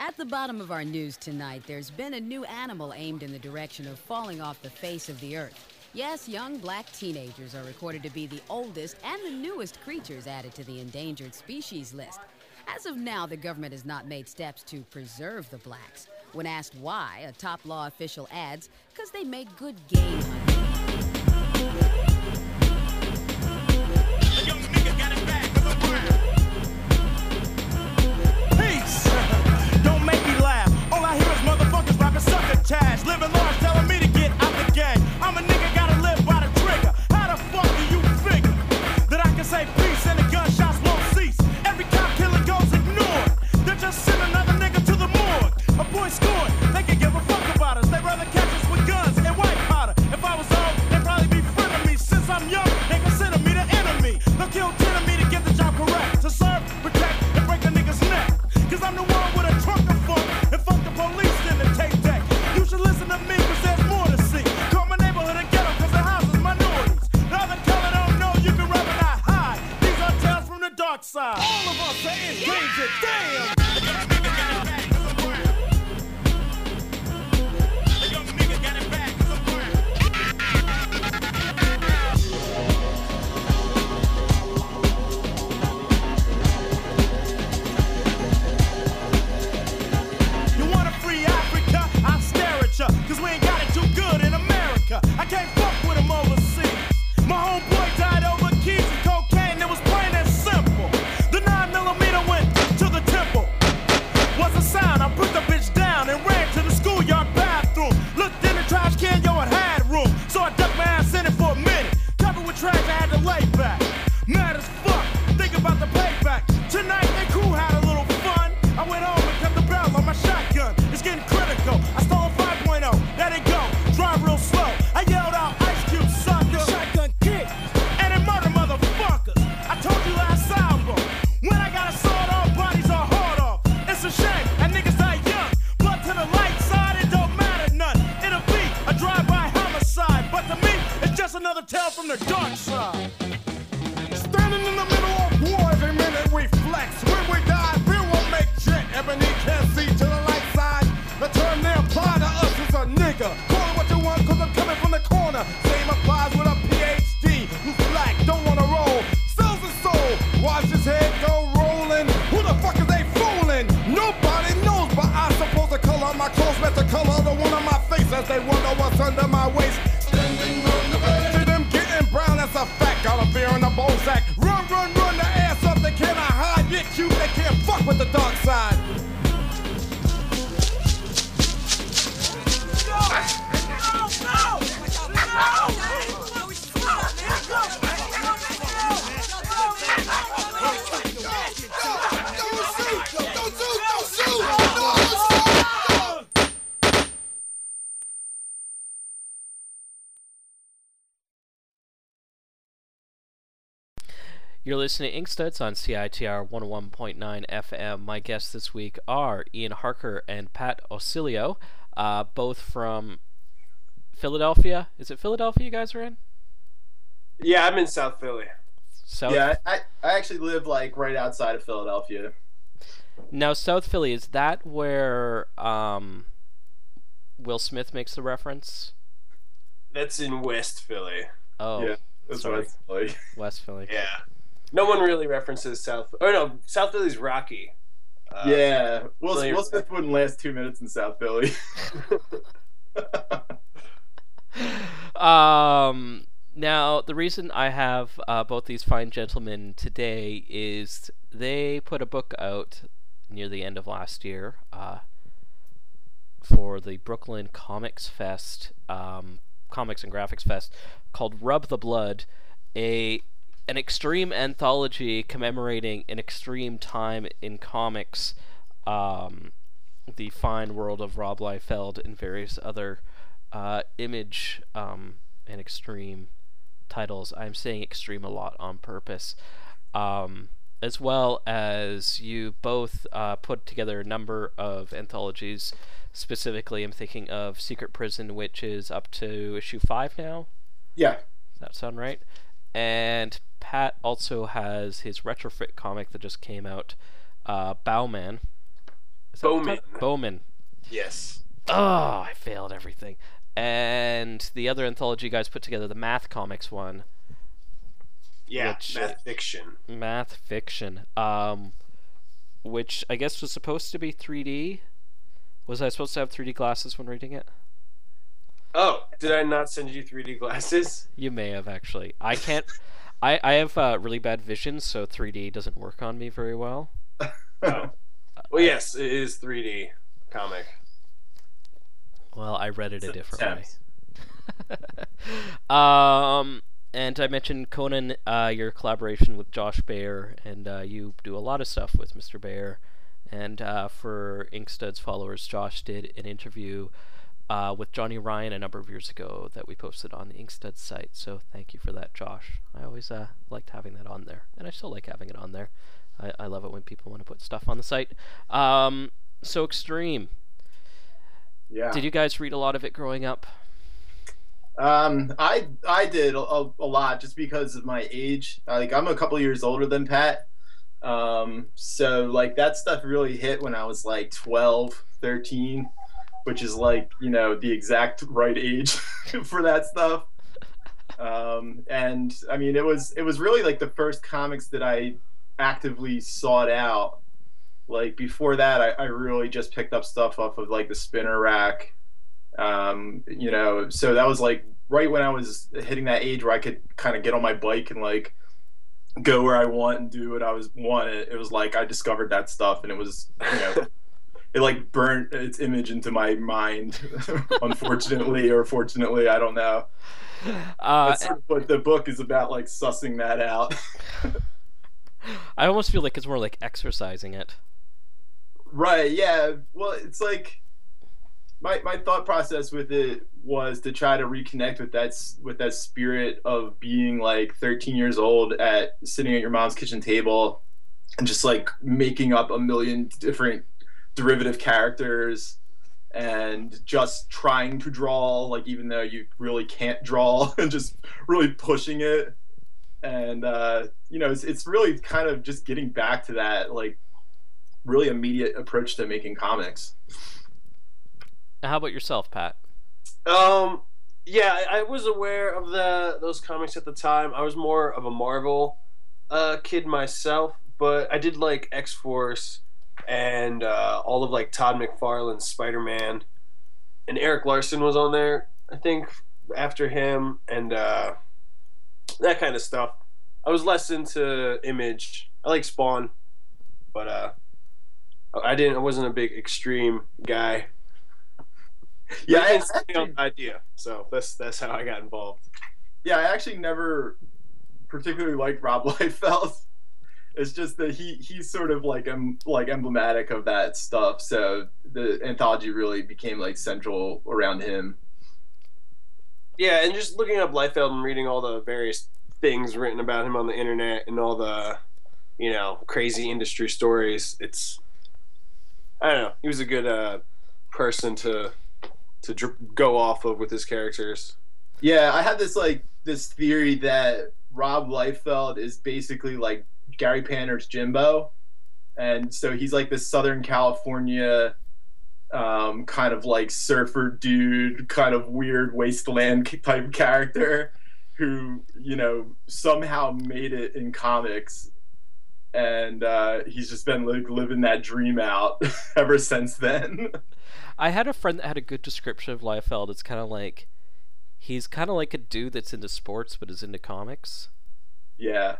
At the bottom of our news tonight, there's been a new animal aimed in the direction of falling off the face of the earth. Yes, young black teenagers are recorded to be the oldest and the newest creatures added to the endangered species list. As of now, the government has not made steps to preserve the blacks. When asked why, a top law official adds, because they make good game You're listening to Inkstuds on CITR 101.9 FM. My guests this week are Ian Harker and Pat Aulisio, uh, both from Philadelphia. Is it Philadelphia you guys are in? Yeah, I'm in South Philly. South. Yeah, I, I actually live like right outside of Philadelphia. Now, South Philly, is that where um, Will Smith makes the reference? That's in West Philly. Oh, yeah, that's sorry. West Philly. West Philly. Yeah. No one really references South. Oh no, South Philly's Rocky. Uh, yeah, Will, Philly- Will Smith wouldn't last two minutes in South Philly. Um, now, the reason I have uh, both these fine gentlemen today is they put a book out near the end of last year uh, for the Brooklyn Comics Fest, um, Comics and Graphics Fest, called Rub the Blood, a an extreme anthology commemorating an extreme time in comics, um, the fine world of Rob Liefeld and various other uh, image um, and extreme titles. I'm saying extreme a lot on purpose. Um, as well as you both uh, put together a number of anthologies. Specifically, I'm thinking of Secret Prison, which is up to issue five now. yeah, Does that sound right? And Pat also has his retrofit comic that just came out, uh, Bowman. Bowman. Bowman. Yes. Oh, I failed everything. And the other anthology guys put together, the math comics one, Yeah. Which- math fiction. math fiction, um, which I guess was supposed to be 3D. Was I supposed to have 3D glasses when reading it? Oh, did I not send you 3D glasses? You may have actually. I can't. I I have uh, really bad vision, so 3D doesn't work on me very well. Oh. Well, yes, it is 3D comic. Well, I read it a It's different way. um, and I mentioned Conan, uh, your collaboration with Josh Bayer, and uh, you do a lot of stuff with Mr. Bayer. And uh, for Inkstud's followers, Josh did an interview uh, with Johnny Ryan a number of years ago that we posted on the Inkstud site. So thank you for that, Josh. I always uh, liked having that on there, and I still like having it on there. I, I love it when people want to put stuff on the site. Um, so Extreme. Yeah. Did you guys read a lot of it growing up? Um, I I did a, a, a lot just because of my age. Like I'm a couple years older than Pat. Um, so like that stuff really hit when I was like 12, 13, which is like, you know, the exact right age for that stuff. Um, and I mean, it was it was really like the first comics that I actively sought out. Like before that, I, I really just picked up stuff off of like the spinner rack um, you know so that was like right when i was hitting that age where i could kind of get on my bike and like go where i want and do what i was want it, it was like i discovered that stuff and it was you know it like burnt its image into my mind unfortunately or fortunately i don't know Uh, that's sort of what the book is about like sussing that out I almost feel like it's more like exercising it. Right. Yeah. Well, it's like my my thought process with it was to try to reconnect with that with that spirit of being like 13 years old at sitting at your mom's kitchen table and just like making up a million different derivative characters and just trying to draw like even though you really can't draw and just really pushing it and uh, you know it's, it's really kind of just getting back to that like really immediate approach to making comics. How about yourself, Pat? Um, yeah, I, I was aware of the those comics at the time. I was more of a Marvel uh, kid myself, but I did like X Force and uh, all of like Todd McFarlane's Spider Man, and Erik Larsen was on there. I think after him and uh, that kind of stuff. I was less into Image. I like Spawn, but uh, I didn't. I wasn't a big extreme guy. Yeah, I actually, idea. So that's that's how I got involved. yeah, I actually never particularly liked Rob Liefeld. It's just that he he's sort of like em, like emblematic of that stuff. So the anthology really became like central around him. Yeah, and just looking up Liefeld and reading all the various things written about him on the internet and all the, you know, crazy industry stories. It's, I don't know. He was a good uh, person to to dr- go off of with his characters. Yeah, I had this like this theory that Rob Liefeld is basically like Gary Panter's Jimbo, and so he's like this Southern California um, kind of like surfer dude, kind of weird wasteland type character who you know somehow made it in comics. And uh, he's just been like living that dream out ever since then. I had a friend that had a good description of Liefeld. It's kind of like he's kind of like a dude that's into sports but is into comics. Yeah.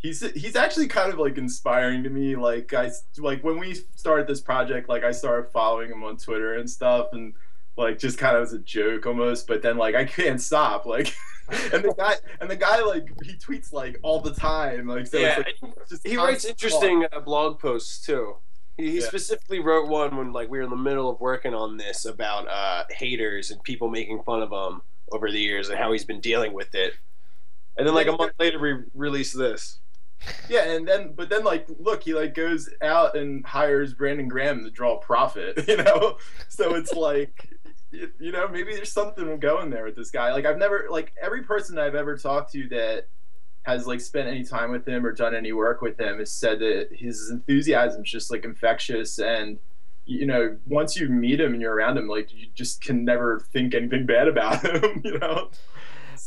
He's he's actually kind of like inspiring to me. Like I like when we started this project, like I started following him on Twitter and stuff, and like just kind of as a joke almost. But then like I can't stop. Like, and the guy and the guy like he tweets like all the time. Like so, Yeah, like, He writes interesting uh, blog posts too. He, he Yeah. specifically wrote one when like we were in the middle of working on this about uh, haters and people making fun of him over the years and how he's been dealing with it. And then like a month later, we released this. Yeah, and then but then like look, he like goes out and hires Brandon Graham to draw Prophet, you know. So it's like you know maybe there's something going there with this guy. Like I've never like every person I've ever talked to that has like spent any time with him or done any work with him has said that his enthusiasm is just like infectious and you know, once you meet him and you're around him, like you just can never think anything bad about him, you know.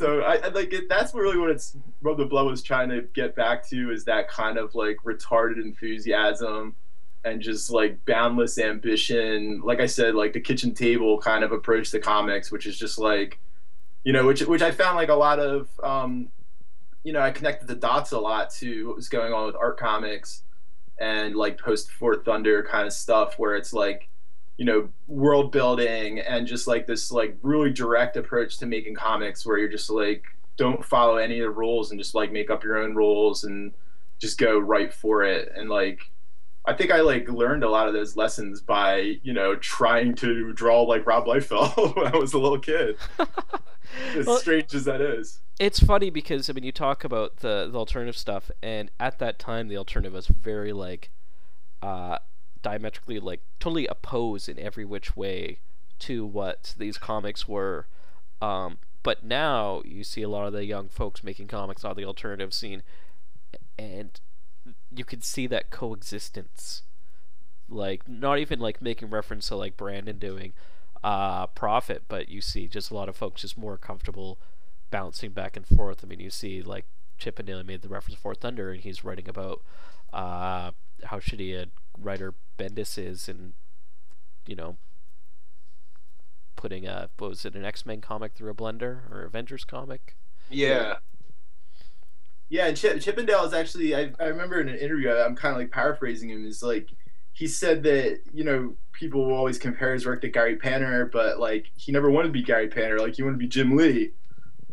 So I, I like it. That's really what it's what the blow was trying to get back to is that kind of like retarded enthusiasm and just like boundless ambition. Like I said, like the kitchen table kind of approach to comics, which is just like, you know, which which I found like a lot of, um, you know, I connected the dots a lot to what was going on with art comics and like post Fort Thunder kind of stuff where it's like you know world building and just like this like really direct approach to making comics where you're just like don't follow any of the rules and just like make up your own rules and just go right for it and like I think I like learned a lot of those lessons by you know trying to draw like Rob Liefeld when I was a little kid. as Well- strange as that is. it's funny because I mean you talk about the the alternative stuff, and at that time the alternative was very like uh, diametrically like totally opposed in every which way to what these comics were. Um, but now you see a lot of the young folks making comics on the alternative scene, and you can see that coexistence. Like not even like making reference to like Brandon doing uh Prophet, but you see just a lot of folks just more comfortable bouncing back and forth. I mean, you see like Chippendale made the reference Fort Thunder, and he's writing about uh, how shitty a writer Bendis is, and you know, putting a what was it an X Men comic through a blender or Avengers comic? Yeah. Yeah, and Chip, Chippendale is actually. I, I remember in an interview, I'm kind of like paraphrasing him. Is like he said that you know people will always compare his work to Gary Panter, but like he never wanted to be Gary Panter. Like he wanted to be Jim Lee,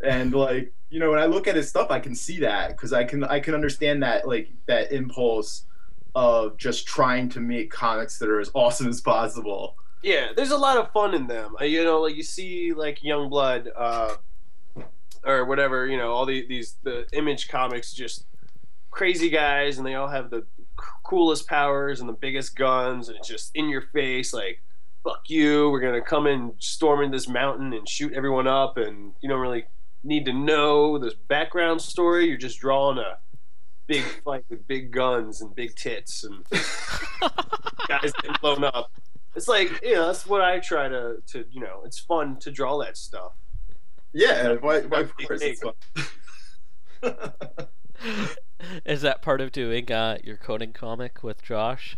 and like you know when I look at his stuff, I can see that because I can I can understand that like that impulse of just trying to make comics that are as awesome as possible. Yeah, there's a lot of fun in them. Uh, You know, like you see like Youngblood, uh, or whatever. You know, all the, these the Image comics, just crazy guys, and they all have the coolest powers and the biggest guns, and it's just in your face, like fuck you. We're gonna come in, storm in this mountain, and shoot everyone up, and you don't really need to know this background story. You're just drawing a big fight with big guns and big tits and guys getting blown up it's like you know that's what I try to to you know it's fun to draw that stuff. Yeah, why, why of course it's fun. Is that part of doing uh, your coding comic with Josh?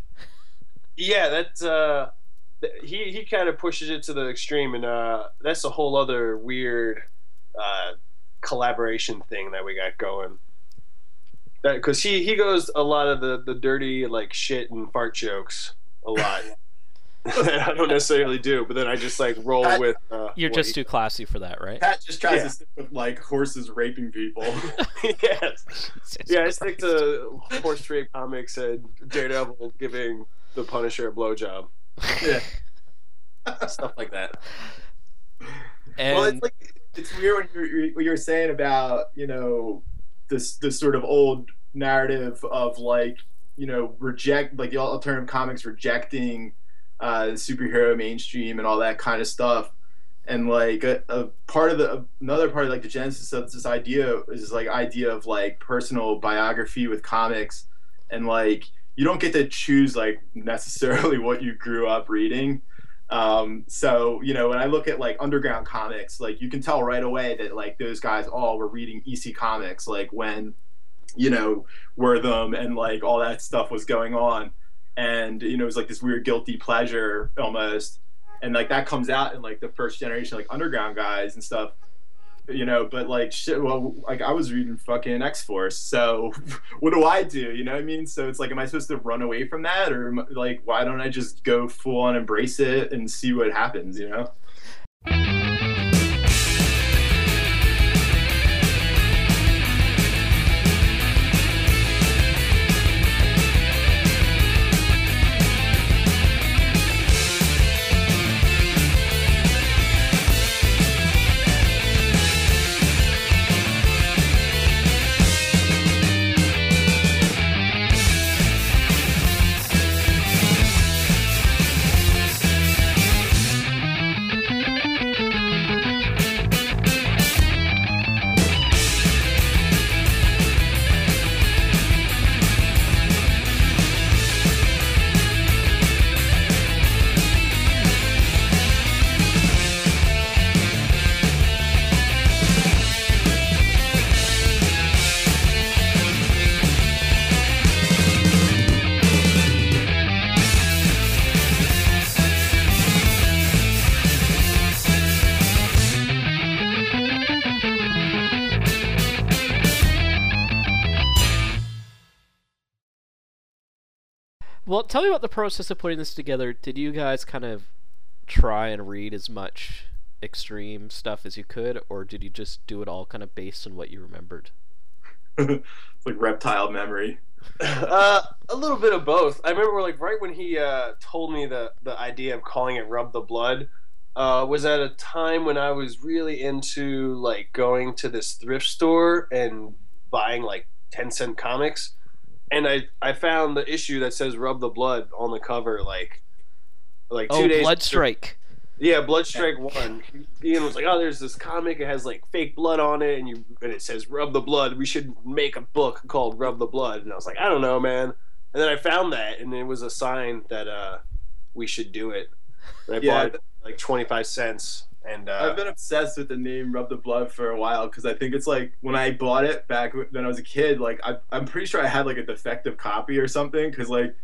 Yeah, that uh, he he kind of pushes it to the extreme, and uh, that's a whole other weird uh, collaboration thing that we got going. That because he he goes a lot of the the dirty like shit and fart jokes a lot. that I don't necessarily do, but then I just like roll I- with. Uh, You're just too classy for that, right? Pat just tries Yeah. to stick with like horses raping people. yes. Yeah, I stick to horse trade comics and Daredevil giving the Punisher a blowjob, yeah. stuff like that. And well, it's like it's weird when you're, you're, what you're saying about you know this this sort of old narrative of like you know reject like the alternative comics rejecting uh, superhero mainstream and all that kind of stuff. And like a, a part of the another part of like the genesis of this idea is like idea of like personal biography with comics, and like you don't get to choose like necessarily what you grew up reading. Um, so you know, when I look at like underground comics, like you can tell right away that like those guys all were reading EC comics, like when you know Wertham and like all that stuff was going on, and you know it was like this weird guilty pleasure almost, and like that comes out in like the first generation like underground guys and stuff. You know, but like shit. Well, like I was reading fucking X Force, so what do I do? You know what I mean? So it's like, am I supposed to run away from that, or like, why don't I just go full on embrace it and see what happens? You know? Tell me about the process of putting this together. Did you guys kind of try and read as much extreme stuff as you could, or did you just do it all kind of based on what you remembered? it's like reptile memory. uh, a little bit of both. I remember like right when he uh, told me the the idea of calling it "Rub the Blood." Uh, was at a time when I was really into like going to this thrift store and buying like ten cent comics, and I I found the issue that says "Rub the Blood" on the cover like like two oh, days. Blood Strike. Yeah, Blood Strike one. Ian was like, "Oh, there's this comic. It has like fake blood on it, and you and it says rub the blood. We should make a book called Rub the Blood." And I was like, "I don't know, man." And then I found that, and it was a sign that uh, we should do it. And I Yeah. bought it like twenty five cents, and uh, I've been obsessed with the name Rub the Blood for a while because I think it's like when I bought it back when I was a kid, like I, I'm pretty sure I had like a defective copy or something because like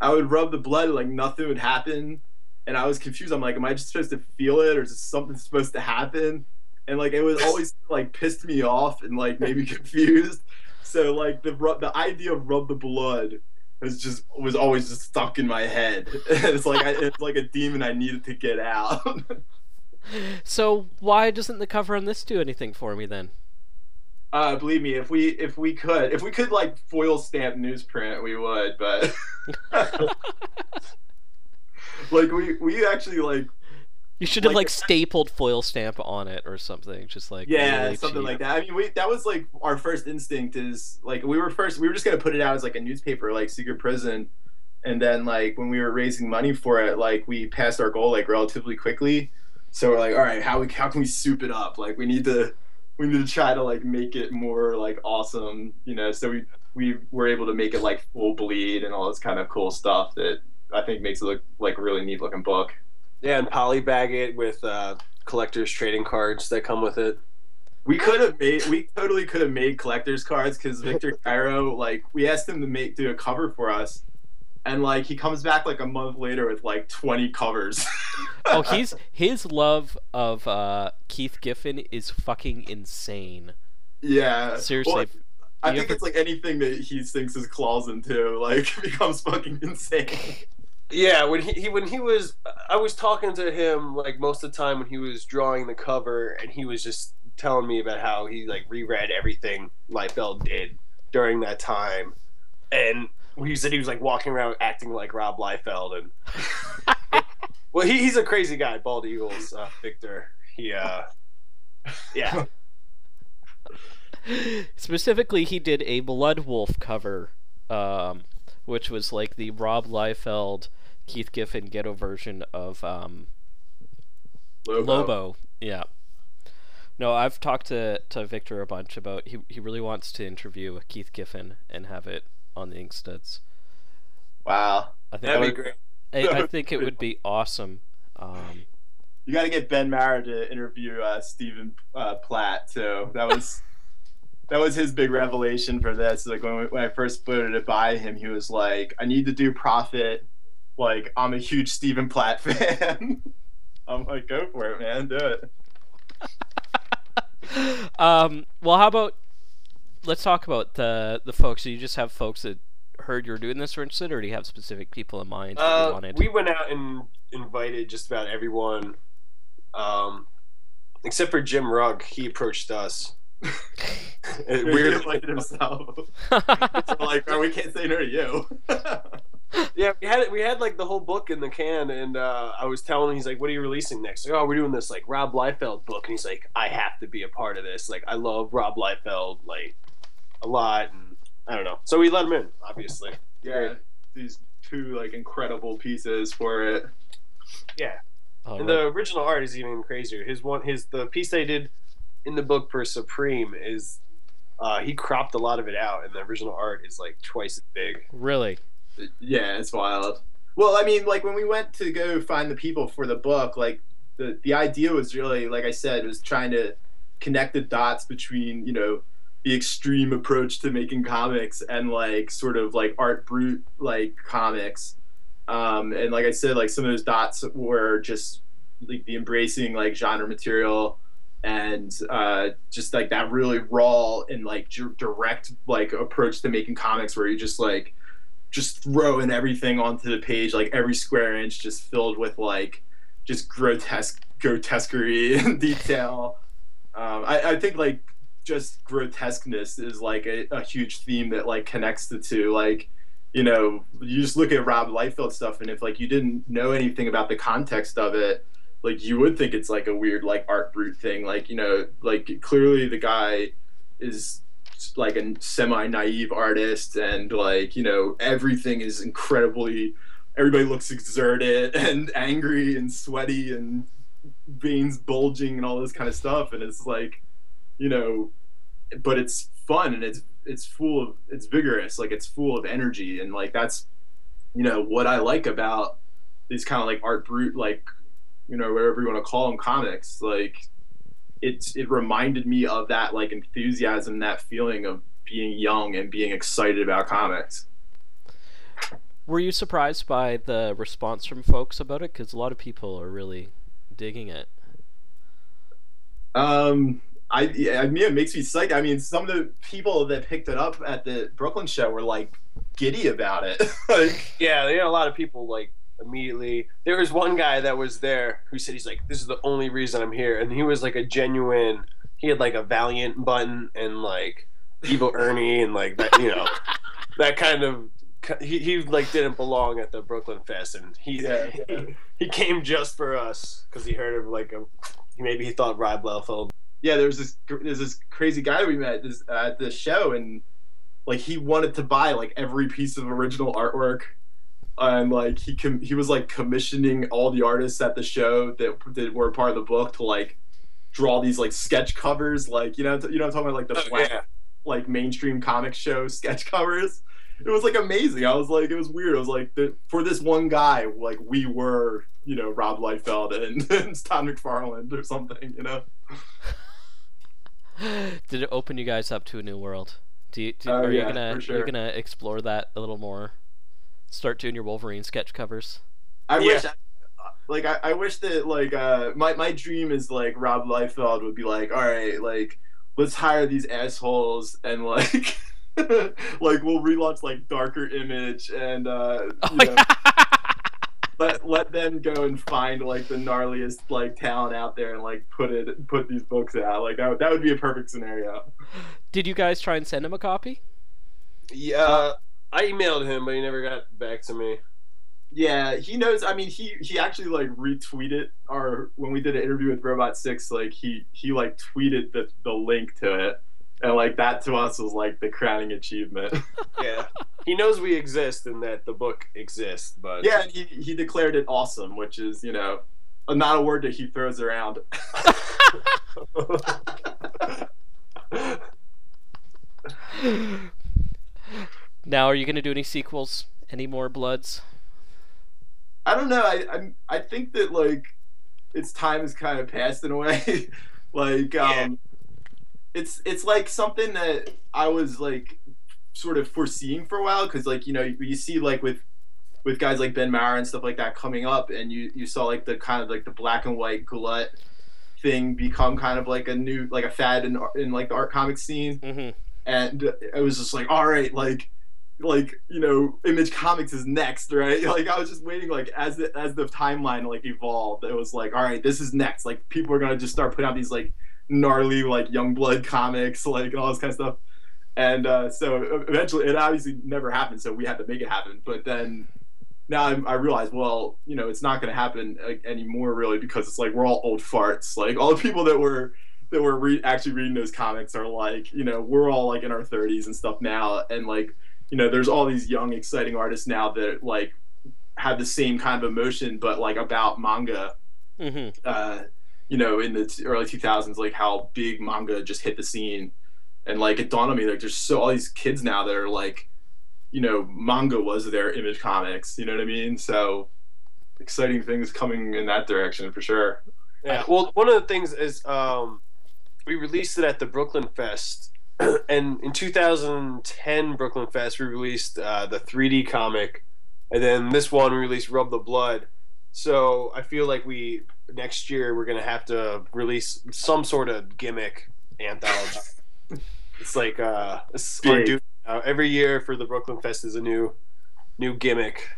I would rub the blood, like nothing would happen, and I was confused. I'm like, am I just supposed to feel it or is something supposed to happen? And like it was always like pissed me off and like made me confused. So like the the idea of rub the blood was just was always just stuck in my head. it's like I, it's like a demon I needed to get out. So why doesn't the cover on this do anything for me then? Uh, believe me, if we if we could if we could like foil stamp newsprint, we would. But like we we actually like You should have Like like stapled foil stamp on it or something, just like yeah really something cheap. like that. I mean, we that was like our first instinct is like we were first we were just gonna put it out as like a newspaper like Secret Prison, and then like when we were raising money for it, like we passed our goal like relatively quickly. So we're like, all right, how we how can we soup it up? Like we need to we need to try to like make it more like awesome, you know. So we we were able to make it like full bleed and all this kind of cool stuff that I think makes it look like a really neat looking book. yeah, and polybag it with uh, collectors trading cards that come with it. We could have made we totally could have made collectors cards because Victor Kerlow like we asked him to make do a cover for us, and like he comes back like a month later with like twenty covers. oh, he's his love of uh, Keith Giffen is fucking insane. yeah Seriously, Well, I think ever- it's like anything that he sinks his claws into like becomes fucking insane. Yeah, when he, he when he was, I was talking to him like most of the time when he was drawing the cover, and he was just telling me about how he like reread everything Liefeld did during that time, and he said he was like walking around acting like Rob Liefeld, and well, he, he's a crazy guy, Bald Eagles, uh, Victor. He, uh, yeah, Specifically, he did a Blood Wolf cover, um, which was like the Rob Liefeld, Keith Giffen ghetto version of um, Lobo. Yeah. No, I've talked to, to Victor a bunch about he he really wants to interview Keith Giffen and have it on the Inkstuds. Wow. I think that'd be great. I, I think it would be awesome. Um, You got to get Ben Marra to interview uh, Stephen uh, Platt too. That was that was his big revelation for this. Like when, when I first floated it by him, he was like, "I need to do Prophet. Like I'm a huge Stephen Platt fan." I'm like, "Go for it, man. Do it." um, well, how about let's talk about the the folks. Do you just have folks that heard you're doing this or interested, or do you have specific people in mind that Uh, wanted? we went out and invited just about everyone, um, except for Jim Rugg. He approached us. It- He weird. invited himself. So, like, oh, we can't say no to you. Yeah, we had we had like the whole book in the can, and uh, I was telling him, he's like, "What are you releasing next?" Like, "Oh, we're doing this like Rob Liefeld book," and he's like, "I have to be a part of this. Like, I love Rob Liefeld like a lot, and I don't know." So we let him in, obviously. yeah, these two like incredible pieces for it. Yeah, All and right. the original art is even crazier. His one, his the piece they did in the book for Supreme is. Uh, he cropped a lot of it out, and the original art is like twice as big. Really? Yeah, it's wild. Well, I mean, like when we went to go find the people for the book, like the the idea was really, like I said, was trying to connect the dots between you know the extreme approach to making comics and like sort of like art brute like comics. Um, and like I said, like some of those dots were just like the embracing like genre material and uh, just like that really raw and like dir- direct like approach to making comics where you just like just throwing everything onto the page, like every square inch just filled with like just grotesque grotesquerie and detail. Um, I, I think like just grotesqueness is like a, a huge theme that like connects the two. Like, you know, you just look at Rob Liefeld stuff, and if like you didn't know anything about the context of it, like you would think it's like a weird like art brute thing. Like, you know, like clearly the guy is like a semi naive artist, and like you know everything is incredibly. Everybody looks exerted and angry and sweaty and veins bulging and all this kind of stuff, and it's like you know, but it's fun and it's it's full of it's vigorous, like it's full of energy and like that's you know what I like about these kind of like art brute like you know whatever you want to call them comics like it it reminded me of that like enthusiasm that feeling of being young and being excited about comics Were you surprised by the response from folks about it? Because a lot of people are really digging it. um I, yeah, I mean, it makes me psyched. I mean, some of the people that picked it up at the Brooklyn show were like giddy about it. like, Yeah, there are a lot of people like immediately. There was one guy that was there who said he's like, "This is the only reason I'm here," and he was like a genuine. He had like a Valiant button and like Evil Ernie and like that, you know, that kind of. He, he like didn't belong at the Brooklyn Fest, and he Yeah, yeah. he came just for us because he heard of like a maybe he thought Rob Liefeld. Yeah, there was this there's this crazy guy we met this, uh, at the show, and like he wanted to buy like every piece of original artwork, and like he com- he was like commissioning all the artists at the show that that were part of the book to like draw these like sketch covers, like you know you know what I'm talking about like the Oh, flat yeah. like mainstream comic show sketch covers. It was like amazing. I was like, it was weird. I was like, the, for this one guy, like we were, you know, Rob Liefeld and, and Todd McFarlane or something, you know. Did it open you guys up to a new world? Do you, do, Oh, are you gonna for are sure. you gonna explore that a little more? Start doing your Wolverine sketch covers. I Yeah. wish, like, I, I wish that, like, uh, my my dream is like Rob Liefeld would be like, all right, like, let's hire these assholes and like, like we'll relaunch like Darker Image and uh, Oh, you know, let let them go and find like the gnarliest like talent out there and like put it put these books out. Like that would, that would be a perfect scenario. Did you guys try and send him a copy? Yeah, uh, I emailed him, but he never got back to me. Yeah, he knows. I mean, he he actually like retweeted our when we did an interview with Robot Six. Like he he like tweeted the the link to it, and like that to us was like the crowning achievement. Yeah, he knows we exist and that the book exists, but yeah, and he he declared it awesome, which is you know not a word that he throws around. Now, are you gonna do any sequels? Any more Bloods? I don't know. I I'm, I think that like its time has kind of passed in a way. like um, Yeah. It's it's like something that I was like sort of foreseeing for a while because like you know you, you see like with with guys like Ben Marra and stuff like that coming up, and you you saw like the kind of like the black and white glut thing become kind of like a new like a fad in in like the art comic scene. Mm-hmm. and I was just like all right like like you know image comics is next right? Like i was just waiting like as the as the timeline like evolved it was like all right this is next. Like people are gonna just start putting out these like gnarly like young blood comics like and all this kind of stuff. And uh, so eventually it obviously never happened so we had to make it happen. But then now I, I realize well you know it's not going to happen uh, anymore really because it's like we're all old farts. Like all the people that were that were re- actually reading those comics are like you know we're all like in our 30s and stuff now. And like you know there's all these young exciting artists now that like have the same kind of emotion but like about manga. Mm-hmm. uh, you know, in the early 2000s, like how big manga just hit the scene. And like it dawned on me, like there's so all these kids now that are like, you know, manga was their image comics. You know what I mean? So exciting things coming in that direction for sure. Yeah. Well, one of the things is um, we released it at the Brooklyn Fest, and in 2010 Brooklyn Fest we released uh, the 3D comic, and then this one we released Rub the Blood. So I feel like we next year we're gonna have to release some sort of gimmick anthology. it's like uh, it's our Big. uh, every year for the Brooklyn Fest is a new new gimmick.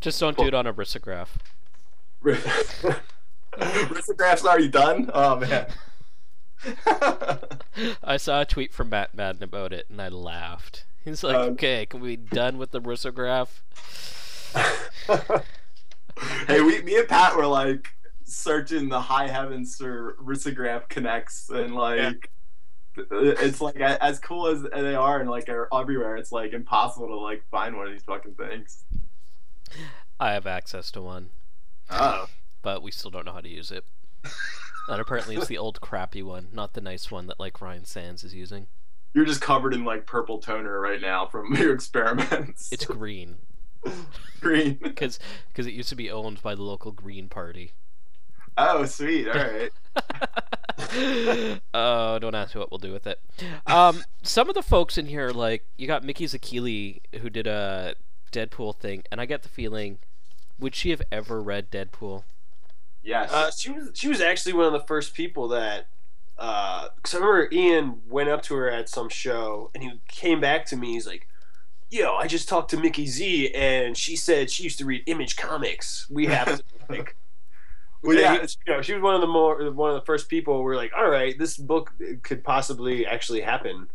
Just don't do it on a risograph. Risograph's already done. Oh man. I saw a tweet from Matt Madden about it, and I laughed. He's like, Um, "Okay, can we be done with the risograph?" hey, we, me and Pat were like searching the high heavens for risograph connects, and like, uh, it's like as cool as they are, and like are everywhere. It's like impossible to like find one of these fucking things. I have access to one, Oh, but we still don't know how to use it. and apparently, it's the old crappy one, not the nice one that like Ryan Sands is using. you're just covered in like purple toner right now from your experiments. It's green green. because because it used to be owned by the local Green Party. Oh, sweet. All right. oh, don't ask me what we'll do with it. Um, some of the folks in here, like you got Mickey Zacchilli, who did a Deadpool thing, and I get the feeling, would she have ever read Deadpool? Yes. Uh, she was she was actually one of the first people that. Because I remember Ian went up to her at some show and he came back to me. He's like, "Yo, I just talked to Mickey Z and she said she used to read Image Comics. We have to like." Well, yeah, you know, she was one of the more one of the first people. We're like, all right, this book could possibly actually happen.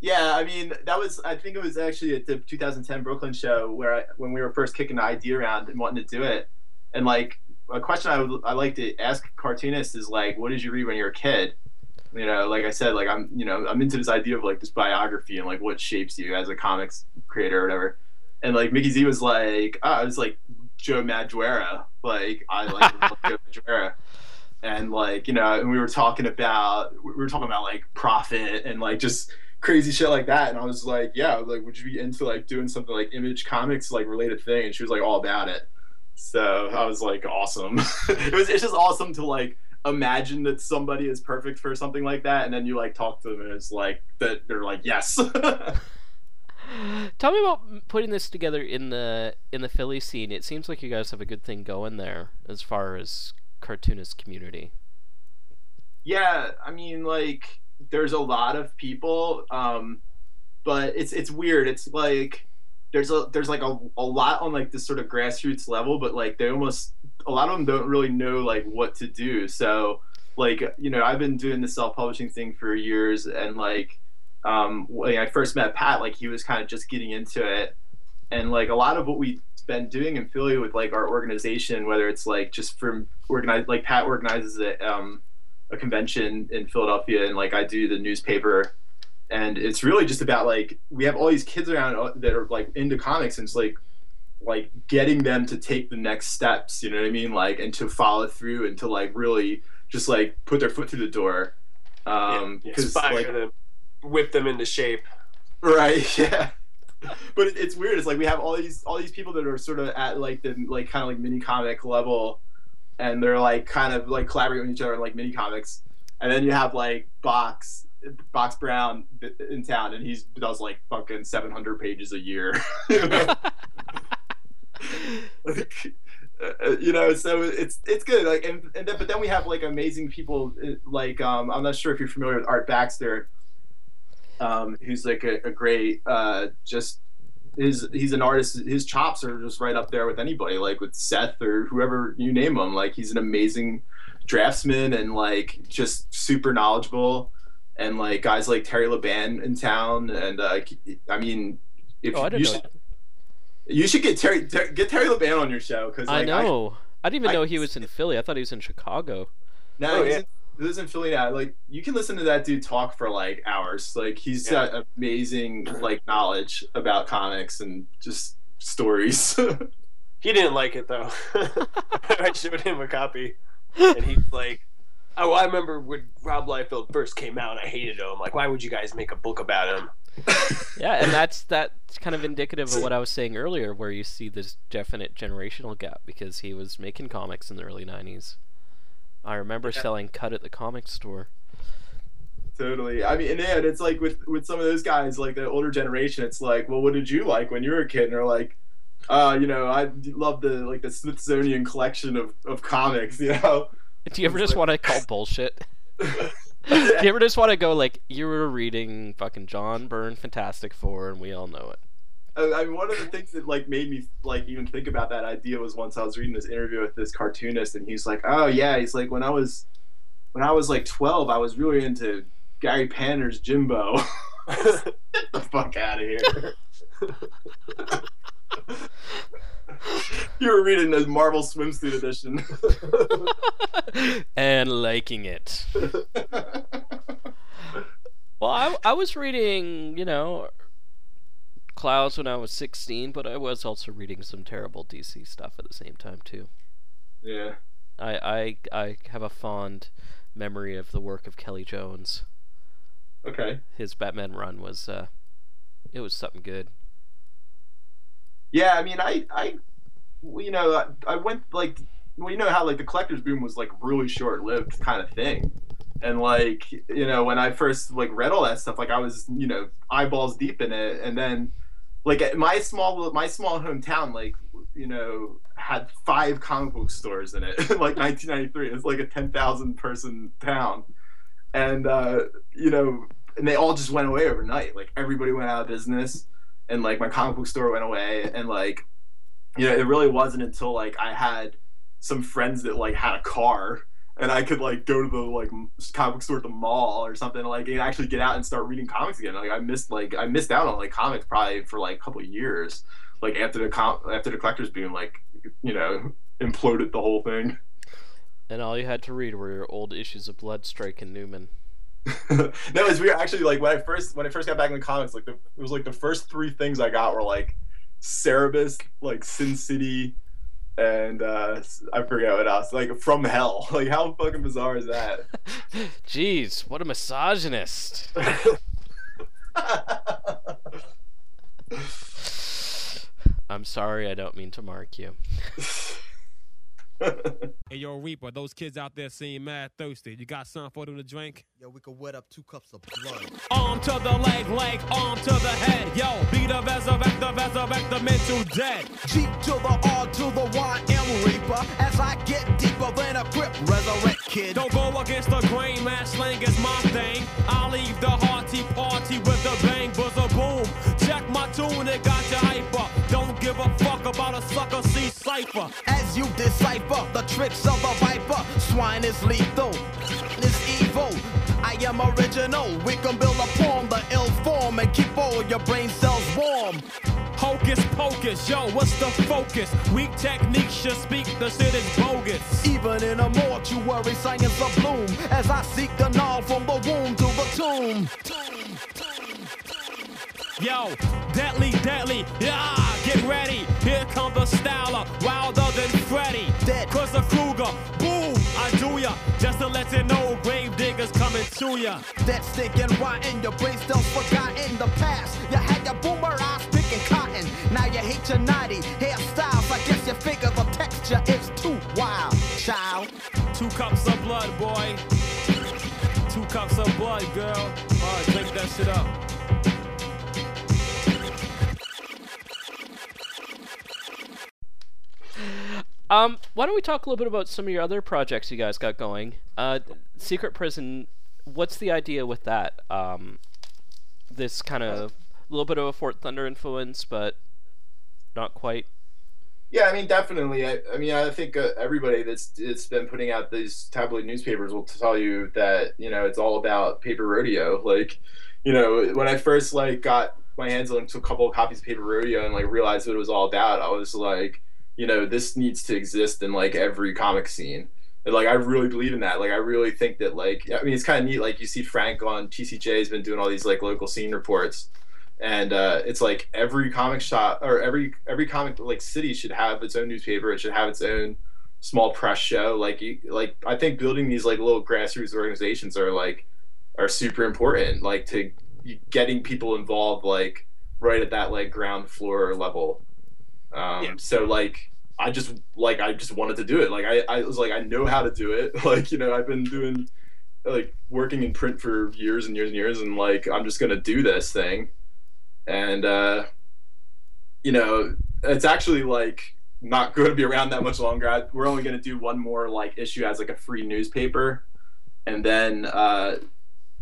Yeah, I mean that was I think it was actually at the 2010 Brooklyn show where I, when we were first kicking the idea around and wanting to do it, and like a question I would I like to ask cartoonists is like, what did you read when you were a kid? You know, like I said, like I'm you know I'm into this idea of like this biography and like what shapes you as a comics creator or whatever. And like Mickey Z was like, oh, I was like Joe Madureira, like I like Joe Madureira and like you know and we were talking about we were talking about like Prophet and like just crazy shit like that. And i was like yeah like would you be into like doing something like image comics like related thing? And she was like all about it. So i was like awesome. It was it's just awesome to like imagine that somebody is perfect for something like that. And then you like talk to them and it's like that they're like yes Tell me about putting this together in the in the Philly scene. It seems like you guys have a good thing going there as far as cartoonist community. Yeah, I mean, like, there's a lot of people, um, but it's it's weird. It's like there's a there's like a, a lot on like this sort of grassroots level, but like they almost a lot of them don't really know like what to do. So like you know, I've been doing the self publishing thing for years, and like um, when I first met Pat, like he was kind of just getting into it, and like a lot of what we've been doing in Philly with like our organization, whether it's like just from organize like Pat organizes it. Um, a convention in Philadelphia and like I do the newspaper. And it's really just about like we have all these kids around uh, that are like into comics and it's like like getting them to take the next steps you know what I mean? Like and to follow through and to like really just like put their foot through the door. Um because Inspire like them, whip them into shape. right yeah. But it, it's weird it's like we have all these all these people that are sort of at like the like kind of like mini comic level and they're like kind of like collaborating with each other in like mini comics and then you have like box box brown in town and he does like fucking 700 pages a year. Like, uh, you know so it's it's good like and, and then but then we have like amazing people uh, like um i'm not sure if you're familiar with art baxter um who's like a, a great uh just his he's an artist his chops are just right up there with anybody like with seth or whoever you name him like he's an amazing draftsman and like just super knowledgeable and like guys like terry laban in town and uh i mean if Oh, I you should you should get Terry Ter- get Terry LaBan on your show because I know. I, didn't even I- know he was in Philly. I thought he was in Chicago. no, Oh, he's yeah. In, he lives in Philly now. Like you can listen to that dude talk for like hours. Like he's Yeah. got amazing like knowledge about comics and just stories. He didn't like it though. I showed him a copy, and he's like, "Oh, I remember when Rob Liefeld first came out. I hated him. Like, why would you guys make a book about him?" Yeah, and that's that's kind of indicative of what I was saying earlier, where you see this definite generational gap because he was making comics in the early '90s. I remember Yeah. selling cut at the comic store. totally. I mean, and it's like with with some of those guys, like the older generation, it's like, well, what did you like when you were a kid? And they're like, uh, you know, I love the like the Smithsonian collection of of comics. You know. Do you ever just want to call bullshit? Do you ever just want to go like you were reading fucking John Byrne Fantastic Four and we all know it? I I mean, one of the things that like made me like even think about that idea was once I was reading this interview with this cartoonist, and he's like, "Oh yeah," he's like, "When I was, when I was like 12, I was really into Gary Panter's Jimbo." Get the fuck out of here! you were reading the Marvel Swimsuit Edition. and liking it. Well, I, I was reading, you know, Clouds when I was 16, but I was also reading some terrible DC stuff at the same time, too. yeah. I, I, I have a fond memory of the work of Kelley Jones. Okay. His Batman run was, uh, it was something good. Yeah, I mean, I, I, you know, I, I went like, well, you know how like the collector's boom was like really short lived kind of thing, and like, you know, when I first like read all that stuff, like I was, you know, eyeballs deep in it, and then, like my small my small hometown, like, you know, had five comic book stores in it, like 1993. It's like a 10,000 person town, and uh, you know, and they all just went away overnight. Like everybody went out of business and like my comic book store went away and like you know it really wasn't until like i had some friends that like had a car and i could like go to the like comic store at the mall or something like and actually get out and start reading comics again like i missed like i missed out on like comics probably for like a couple of years like after the com- after the collectors being like you know imploded the whole thing And all you had to read were your old issues of Bloodstrike and Newmen. no, it's weird. Actually, like when I first when I first got back in the comics, like the, it was like the first three things I got were like Cerebus, like Sin City, and uh I forget what else. Like From Hell. Like how fucking bizarre is that? Jeez, what a misogynist. I'm sorry, I don't mean to mark you. Hey, yo, Reaper, those kids out there seem mad thirsty. You got something for them to drink? Yo, we could wet up two cups of blood. Arm to the leg, leg, arm to the head. Yo, be the resurrect, the resurrect the mental dead. G to the R to the Y, M Reaper. As I get deeper than a grip, resurrect kid. Don't go against the grain, man. Slang is my thing. I'll leave the hearty party with a bang, buzzer boom. Check my tune, it got you hyper. Don't give a fuck about a sucker see cipher. As you decipher the tricks of the viper, swine is lethal. Is evil. I am original. We can build a upon the ill form and keep all your brain cells warm. Hocus pocus, yo, what's the focus? Weak techniques should speak, the shit is bogus. Even in a mortuary, science of bloom. As I seek the null from the womb to the tomb. Yo, deadly, deadly, yeah, get ready. Here comes the styler, wilder than Freddy. Dead. Cause the Krueger, boom, I do ya. Just to let you know, grave diggers coming to ya. That stinking rotten, your brain still forgotten the past. You had your boomer eyes picking cotton. Now you hate your naughty hairstyles. I guess you figure the texture is too wild, child. Two cups of blood, boy. Two cups of blood, girl. Alright, drink that shit up. Um, why don't we talk a little bit about some of your other projects you guys got going? Uh, Secret Prison. What's the idea with that? Um, this kind of a little bit of a Fort Thunder influence, but not quite. Yeah, I mean, definitely. I, I mean, I think uh, everybody that's that's been putting out these tabloid newspapers will tell you that you know it's all about paper rodeo. Like, you know, when I first like got my hands on a couple of copies of paper rodeo and like realized what it was all about, I was like, you know, this needs to exist in like every comic scene. And, like I really believe in that. Like I really think that like I mean it's kind of neat. Like you see Frank on TCJ has been doing all these like local scene reports, and uh, it's like every comic shop or every every comic like city should have its own newspaper. It should have its own small press show. Like you like I think building these like little grassroots organizations are like are super important. Like to getting people involved like right at that like ground floor level. Um, Yeah. So like I just like I just wanted to do it. Like I, I was like I know how to do it. Like you know I've been doing like working in print for years and years and years, and like I'm just gonna do this thing. And uh, you know it's actually like not going to be around that much longer. I, we're only gonna do one more like issue as like a free newspaper, and then uh,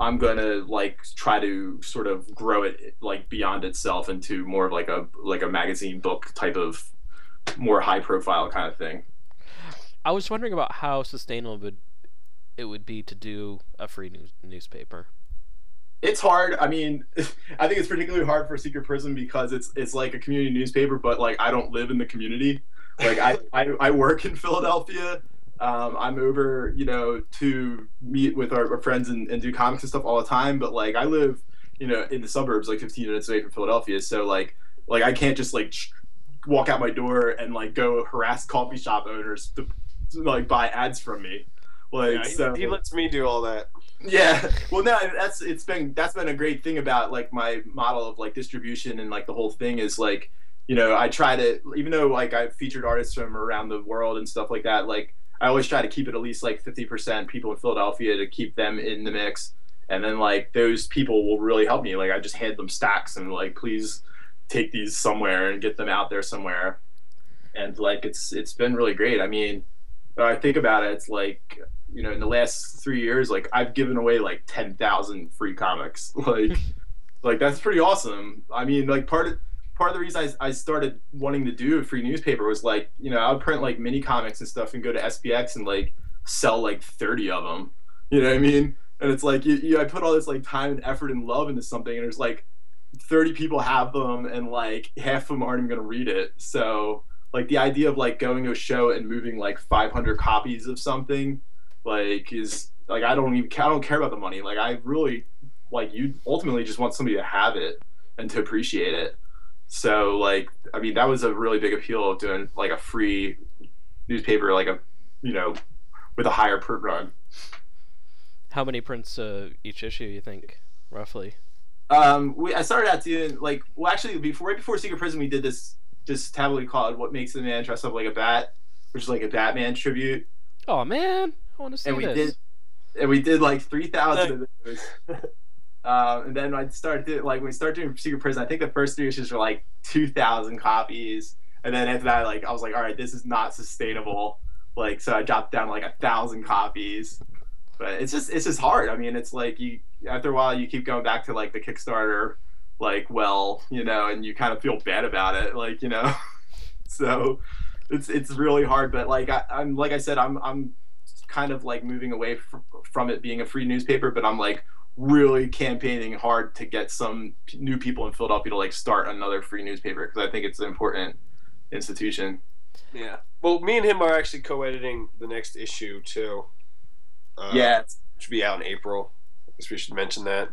I'm gonna like try to sort of grow it like beyond itself into more of like a like a magazine book type of more high profile kind of thing. I was wondering about how sustainable it would it would be to do a free news- newspaper. It's hard. I mean, I think it's particularly hard for Secret Prison because it's it's like a community newspaper, but like I don't live in the community. Like I I, I work in Philadelphia. Um, I'm over, you know, to meet with our, our friends and, and do comics and stuff all the time. But like I live, you know, in the suburbs, like 15 minutes away from Philadelphia. So like like I can't just like walk out my door and like go harass coffee shop owners to, to like buy ads from me. Like Yeah, he, so. he lets me do all that. Yeah. Well, no, that's it's been that's been a great thing about like my model of like distribution and like the whole thing is like, you know, I try to even though like I've featured artists from around the world and stuff like that, like I always try to keep it at least like 50% people in Philadelphia to keep them in the mix. And then like those people will really help me. Like I just hand them stacks and like please take these somewhere and get them out there somewhere. And like it's it's been really great. I mean, I think about it, it's like you know, in the last three years, like I've given away like ten thousand free comics. Like, like that's pretty awesome. I mean, like part of part of the reason I, I started wanting to do a free newspaper was like, you know, I would print like mini comics and stuff and go to SPX and like sell like thirty of them. You know what I mean? And it's like you, you, I put all this like time and effort and love into something, and there's like thirty people have them, and like half of them aren't even gonna read it. So like the idea of like going to a show and moving like 500 copies of something like is like I don't even I don't care about the money. Like I really like you ultimately just want somebody to have it and to appreciate it. So like I mean that was a really big appeal of doing like a free newspaper like a you know with a higher print run. How many prints uh, each issue you think roughly? Um, we, I started out doing like well actually before right before Secret Prison we did this this tablet called "What Makes a Man Dress Up Like a Bat," which is like a Batman tribute. Oh man, I want to see and we this. did and we did like 3000 of those. Um, and then i started doing, like we started doing secret prison i think the first three issues were like 2000 copies. And then after that like i was like all right this is not sustainable. Like so i dropped down like a thousand copies but it's just it's just hard i mean it's like you after a while you keep going back to like the kickstarter like well you know and you kind of feel bad about it like you know so it's it's really hard but like I, i'm like i said i'm i'm kind of like moving away fr- from it being a free newspaper, but I'm like really campaigning hard to get some p- new people in Philadelphia to like start another free newspaper because I think it's an important institution. Yeah. Well, me and him are actually co-editing the next issue too. Uh, yeah, will be out in April. I guess we should mention that.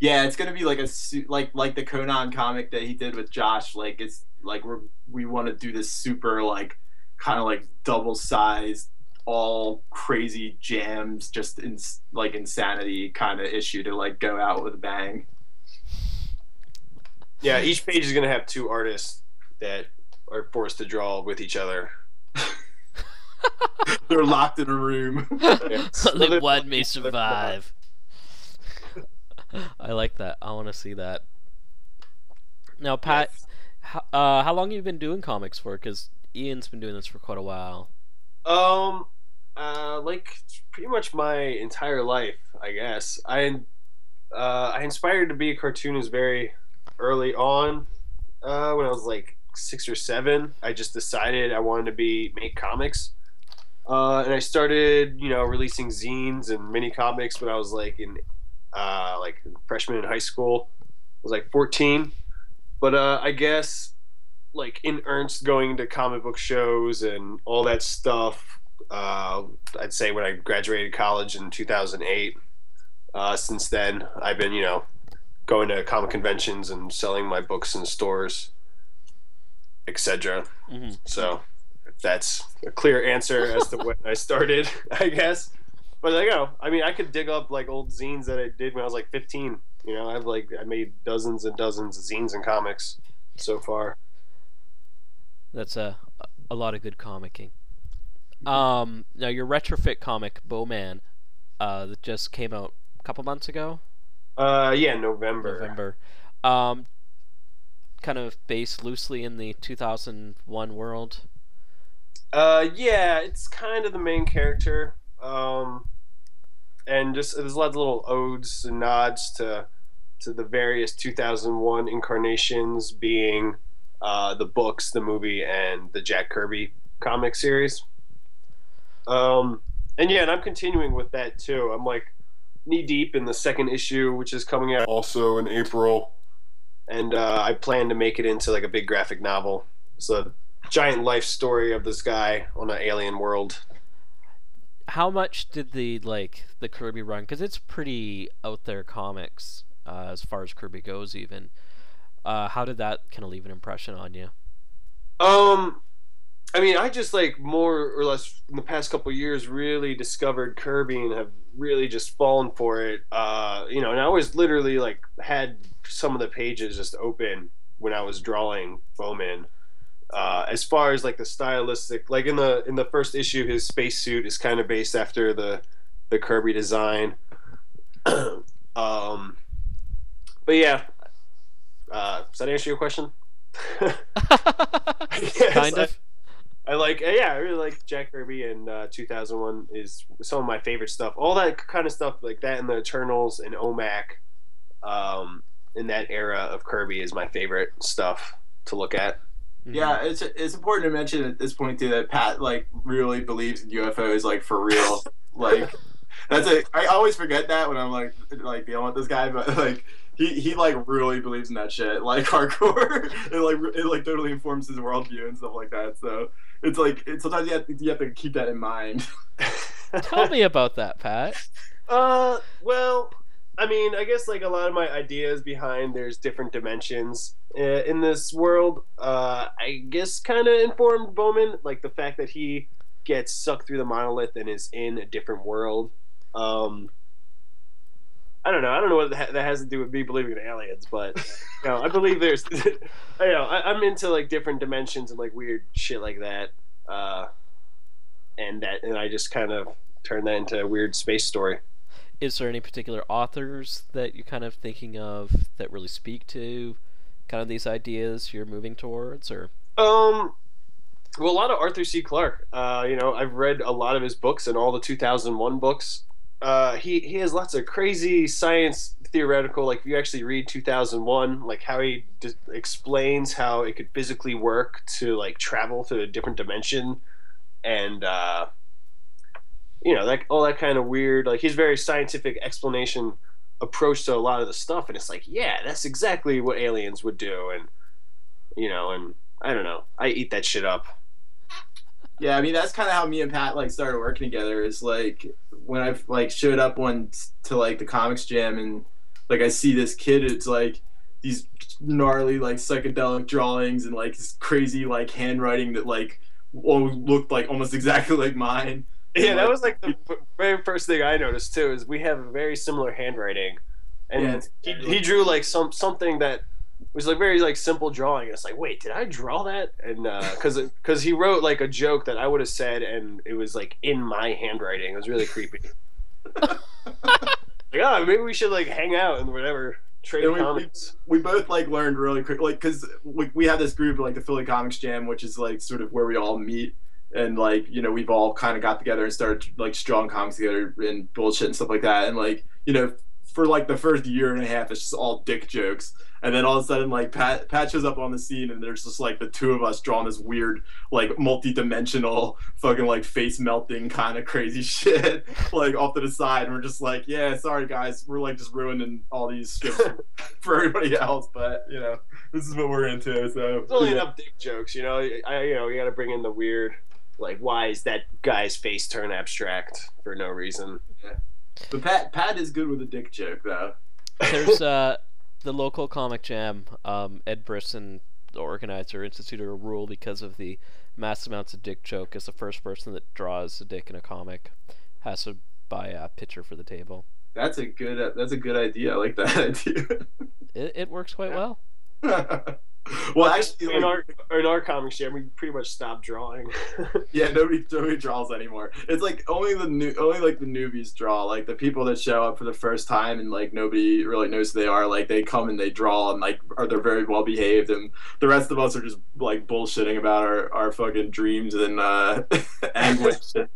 yeah, it's gonna be like a like like the Conan comic that he did with Josh. Like it's like we're we want to do this super like kind of like double sized all crazy jams just in like insanity kind of issue to like go out with a bang Yeah, each page is gonna have two artists that are forced to draw with each other. they're locked in a room Only one may survive. I like that. I want to see that. Now, Pat, h- uh, how long have you been doing comics for? Because Ian's been doing this for quite a while. Um, uh, like pretty much my entire life, I guess. I, uh, I inspired to be a cartoonist very early on. Uh, when I was like six or seven, I just decided I wanted to be make comics. Uh, and I started, you know, releasing zines and mini comics when I was like in, uh, like freshman in high school. I was like 14. But uh, I guess like in earnest going to comic book shows and all that stuff uh, i'd say when i graduated college in 2008 uh, since then i've been you know going to comic conventions and selling my books in stores etc hmm so that's a clear answer as to when i started i guess but you know i mean i could dig up like old zines that i did when i was like 15 you know i've like i made dozens and dozens of zines and comics so far That's a a lot of good comicking. Um, now your retrofit comic Bowman, uh, that just came out a couple months ago, uh yeah november November. Um, kind of based loosely in the 2001 world. Uh, yeah, it's kind of the main character. Um, and just there's lots of little odes and nods to to the various 2001 incarnations, being uh, the books, the movie, and the Jack Kirby comic series. Um, and yeah, and I'm continuing with that too. I'm like knee deep in the second issue, which is coming out also in April, and uh, I plan to make it into like a big graphic novel. So giant life story of this guy on an alien world. How much did the like the Kirby run? Because it's pretty out there comics uh, as far as Kirby goes. Even uh, how did that kind of leave an impression on you? Um, I mean, I just like more or less in the past couple years really discovered Kirby and have really just fallen for it. Uh, you know, and I was literally like had some of the pages just open when I was drawing Bowman. Uh, as far as like the stylistic, like in the in the first issue, his spacesuit is kind of based after the the Kirby design. um, but yeah, uh, does that answer your question? Yes, kind I- of. I like, uh, yeah, I really like Jack Kirby, and uh, 2001 is some of my favorite stuff. All that kind of stuff, like that, and the Eternals and OMAC, um, in that era of Kirby, is my favorite stuff to look at. Yeah, it's it's important to mention at this point too that Pat like really believes in UFOs like for real. like that's a I always forget that when I'm like like dealing with this guy, but like he he like really believes in that shit like hardcore. it like it like totally informs his worldview and stuff like that. So it's like it's sometimes you have to, you have to keep that in mind. Tell me about that, Pat. Uh, well, I mean, I guess like a lot of my ideas behind there's different dimensions uh, in this world. Uh, I guess kind of informed Bowman, like the fact that he gets sucked through the monolith and is in a different world. Um, I don't know. I don't know what that has to do with me believing in aliens, but you know, I believe there's. you know, I, I'm into like different dimensions and like weird shit like that. Uh, and that, and I just kind of turned that into a weird space story. Is there any particular authors that you're kind of thinking of that really speak to kind of these ideas you're moving towards, or Um, well, a lot of Arthur C. Clarke. Uh, you know, I've read a lot of his books and all the 2001 books. Uh, he he has lots of crazy science theoretical. Like if you actually read 2001, like how he d- explains how it could physically work to like travel to a different dimension, and uh, you know, like all that kind of weird. Like his very scientific explanation approach to a lot of the stuff, and it's like, yeah, that's exactly what aliens would do, and you know, and I don't know, I eat that shit up. Yeah, I mean that's kind of how me and Pat like started working together. Is like when I like showed up once to like the comics jam and like I see this kid. It's like these gnarly like psychedelic drawings and like this crazy like handwriting that like looked like almost exactly like mine. Yeah, that was like the very first thing I noticed too. Is we have a very similar handwriting, and Yeah, he, he drew like some something that was like very like simple drawing. It's like, wait, did I draw that? And uh, because because he wrote like a joke that I would have said, and it was like in my handwriting. It was really creepy. like, oh, maybe we should like hang out and whatever trade And we- comics. we both like learned really quick like because we, we have this group like the philly comics jam which is like sort of where we all meet and like you know we've all kind of got together and started like drawing comics together and bullshit and stuff like that and like you know for like the first year and a half it's just all dick jokes and then all of a sudden like pat pat shows up on the scene and there's just like the two of us drawing this weird like multi-dimensional fucking like face melting kind of crazy shit like off to the side and we're just like yeah sorry guys we're like just ruining all these strips for everybody else, but you know, this is what we're into. So It's only yeah. enough dick jokes, you know. I you know you got to bring in the weird. Like, why is that guy's face turn abstract for no reason? Yeah. But Pat Pat is good with a dick joke though. there's uh the local comic jam. Um, Ed Brisson, the organizer, instituted a rule because of the mass amounts of dick joke. Is the first person that draws a dick in a comic has to buy a pitcher for the table. That's a good that's a good idea. I like that idea. It, it works quite well. well, actually, in like, our in our comics jam, we pretty much stopped drawing. yeah, nobody nobody draws anymore. It's like only the new only like the newbies draw. Like the people that show up for the first time and like nobody really knows who they are. Like they come and they draw and like are they're very well behaved and the rest of us are just like bullshitting about our, our fucking dreams and uh anguish and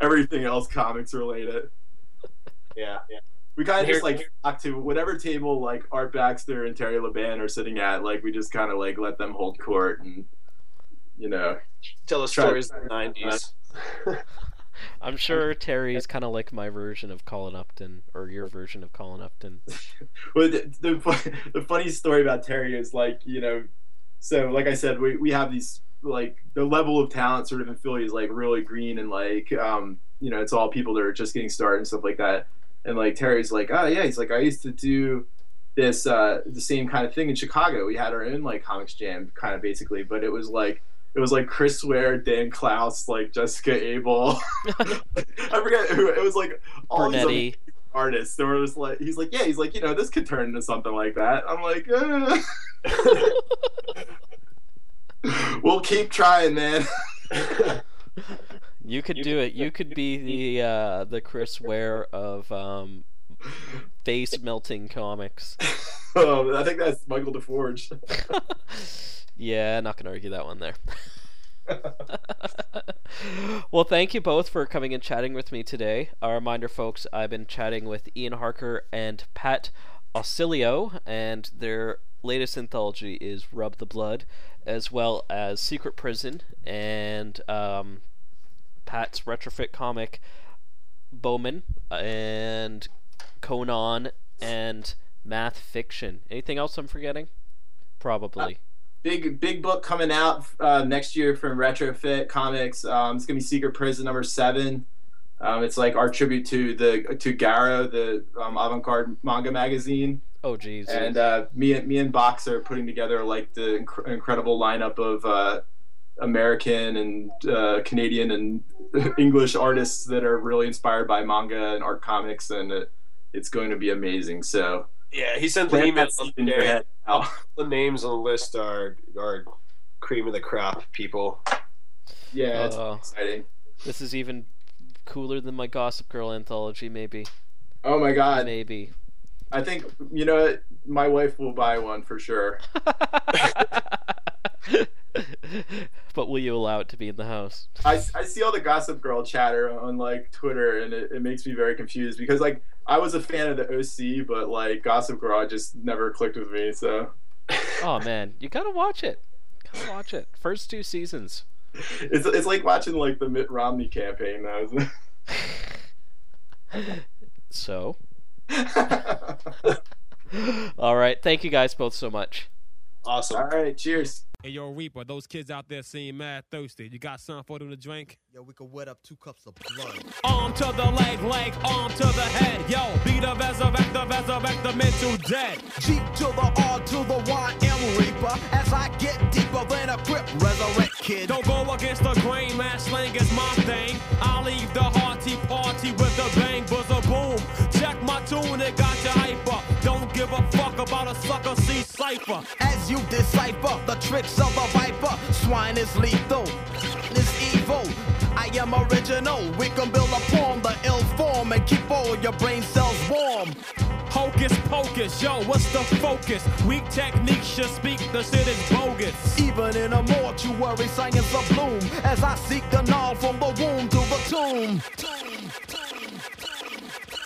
everything else comics related. Yeah, yeah. We kind of just like talk to whatever table like Art Baxter and Terry LaBan are sitting at. Like we just kind of like let them hold court and you know. Tell us stories of the '90s. I'm sure Terry is kind of like my version of Colin Upton, or your version of Colin Upton. But the, the the funny story about Terry is like you know, so like I said, we we have these like the level of talent sort of in Philly is like really green and like um you know it's all people that are just getting started and stuff like that. And like Terry's like, oh yeah, he's like I used to do this uh the same kind of thing in Chicago. We had our own like comics jam kind of basically, but it was like it was like Chris Ware, Dan Clowes, like Jessica Abel. I forget who it was like all these Brunetti. artists. There was like he's like, yeah, he's like, you know, this could turn into something like that. I'm like, eh. we'll keep trying, man. You could do it. You could be the uh, the Chris Ware of um, face melting comics. um, I think that's Michael DeForge. yeah, not gonna argue that one there. well, thank you both for coming and chatting with me today. A reminder, folks, I've been chatting with Ian Harker and Pat Aulisio, and their latest anthology is Rub the Blood, as well as Secret Prison and um, Pat's retrofit comic Bowman and Conan and Math Fiction. Anything else I'm forgetting? Probably. Big big book coming out uh, next year from Retrofit Comics. Um, it's gonna be Secret Prison number seven. Um, it's like our tribute to the to Garo, the um, avant-garde manga magazine. Oh, geez. and uh, me and me and Box are putting together like the inc- incredible lineup of uh, American and uh, Canadian and English artists that are really inspired by manga and art comics, and it, it's going to be amazing. So yeah, he sent the email that in your head. now. The names on the list are are cream of the crop people. Yeah, it's Uh, exciting. this is even cooler than my Gossip Girl anthology, maybe. Oh my god! Maybe. I think you know? My wife will buy one for sure. but will you allow it to be in the house? I, I see all the Gossip Girl chatter on like Twitter, and it, it makes me very confused because like I was a fan of the OC, but like Gossip Girl just never clicked with me. So Oh man, you gotta watch it. Gotta watch it. First two seasons. it's it's like watching like the Mitt Romney campaign now, isn't So, all right. Thank you guys both so much. Awesome. all right, cheers. Hey, yo, Reaper, those kids out there seem mad thirsty. You got something for them to drink? Yo, we could wet up two cups of blood. Arm to the leg, leg, arm to the head. Yo, be the resurrect, the resurrect the mental dead. G to the R to the Y M Reaper. As I get deeper than a grip, resurrect kid. Don't go against the grain, man. Slang is my thing. I'll leave the hearty party with a bang, buzzer boom. Check my tune, it got you hyper. Don't give a fuck about a sucker C cipher. As you decipher the tricks of a viper, swine is lethal. Is evil. I am original. We can build upon the ill form and keep all your brain cells warm. Hocus pocus, yo, what's the focus? Weak techniques should speak, the shit is bogus. Even in a mortuary, science of bloom. As I seek the null from the womb to the tomb.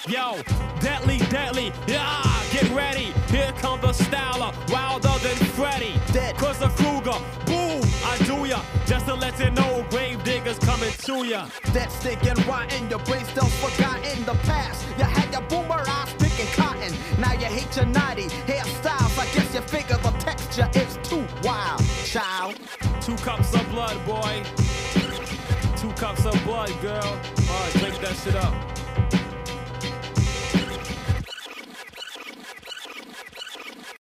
Yo, deadly, deadly, yeah, ready. Here comes the styler, wilder than Freddy. Dead. Cause the Krueger, boom, I do ya. Just to let you know, grave diggers coming to ya. That stinking rotten, your brain still forgotten the past. You had your boomer eyes picking cotton. Now you hate your naughty hairstyles. I guess you figure the texture is too wild, child. Two cups of blood, boy. Two cups of blood, girl. Alright, drink that shit up.